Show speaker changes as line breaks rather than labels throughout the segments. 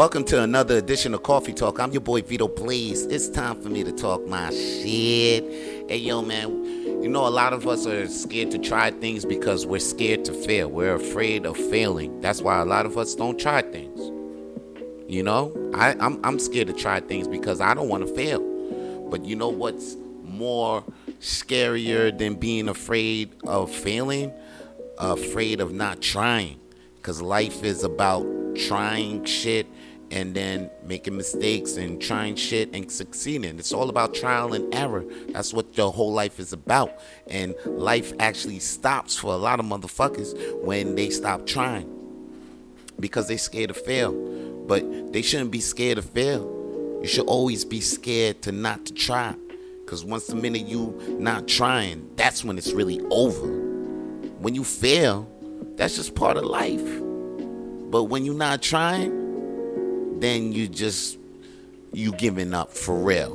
Welcome to another edition of Coffee Tawlk. I'm your boy Vito Blaze. It's time for me to talk my shit. Hey, yo, man. You know, a lot of us are scared to try things because we're scared to fail. We're afraid of failing. That's why a lot of us don't try things. You know, I, I'm, I'm scared to try things because I don't want to fail. But you know what's more scarier than being afraid of failing? Afraid of not trying. Because life is about trying shit and then making mistakes and trying shit and succeeding. It's all about trial and error. That's what your whole life is about. And life actually stops for a lot of motherfuckers when they stop trying because they're scared to fail. But they shouldn't be scared to fail. You should always be scared to not to try. Cause once the minute you not trying, that's when it's really over. When you fail, that's just part of life. But when you're not trying, then you just you giving up for real.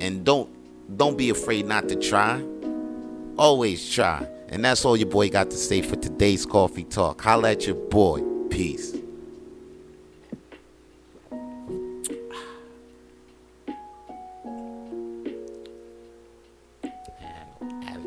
And don't don't be afraid not to try. Always try. And that's all your boy got to say for today's coffee talk. Holla at your boy. Peace.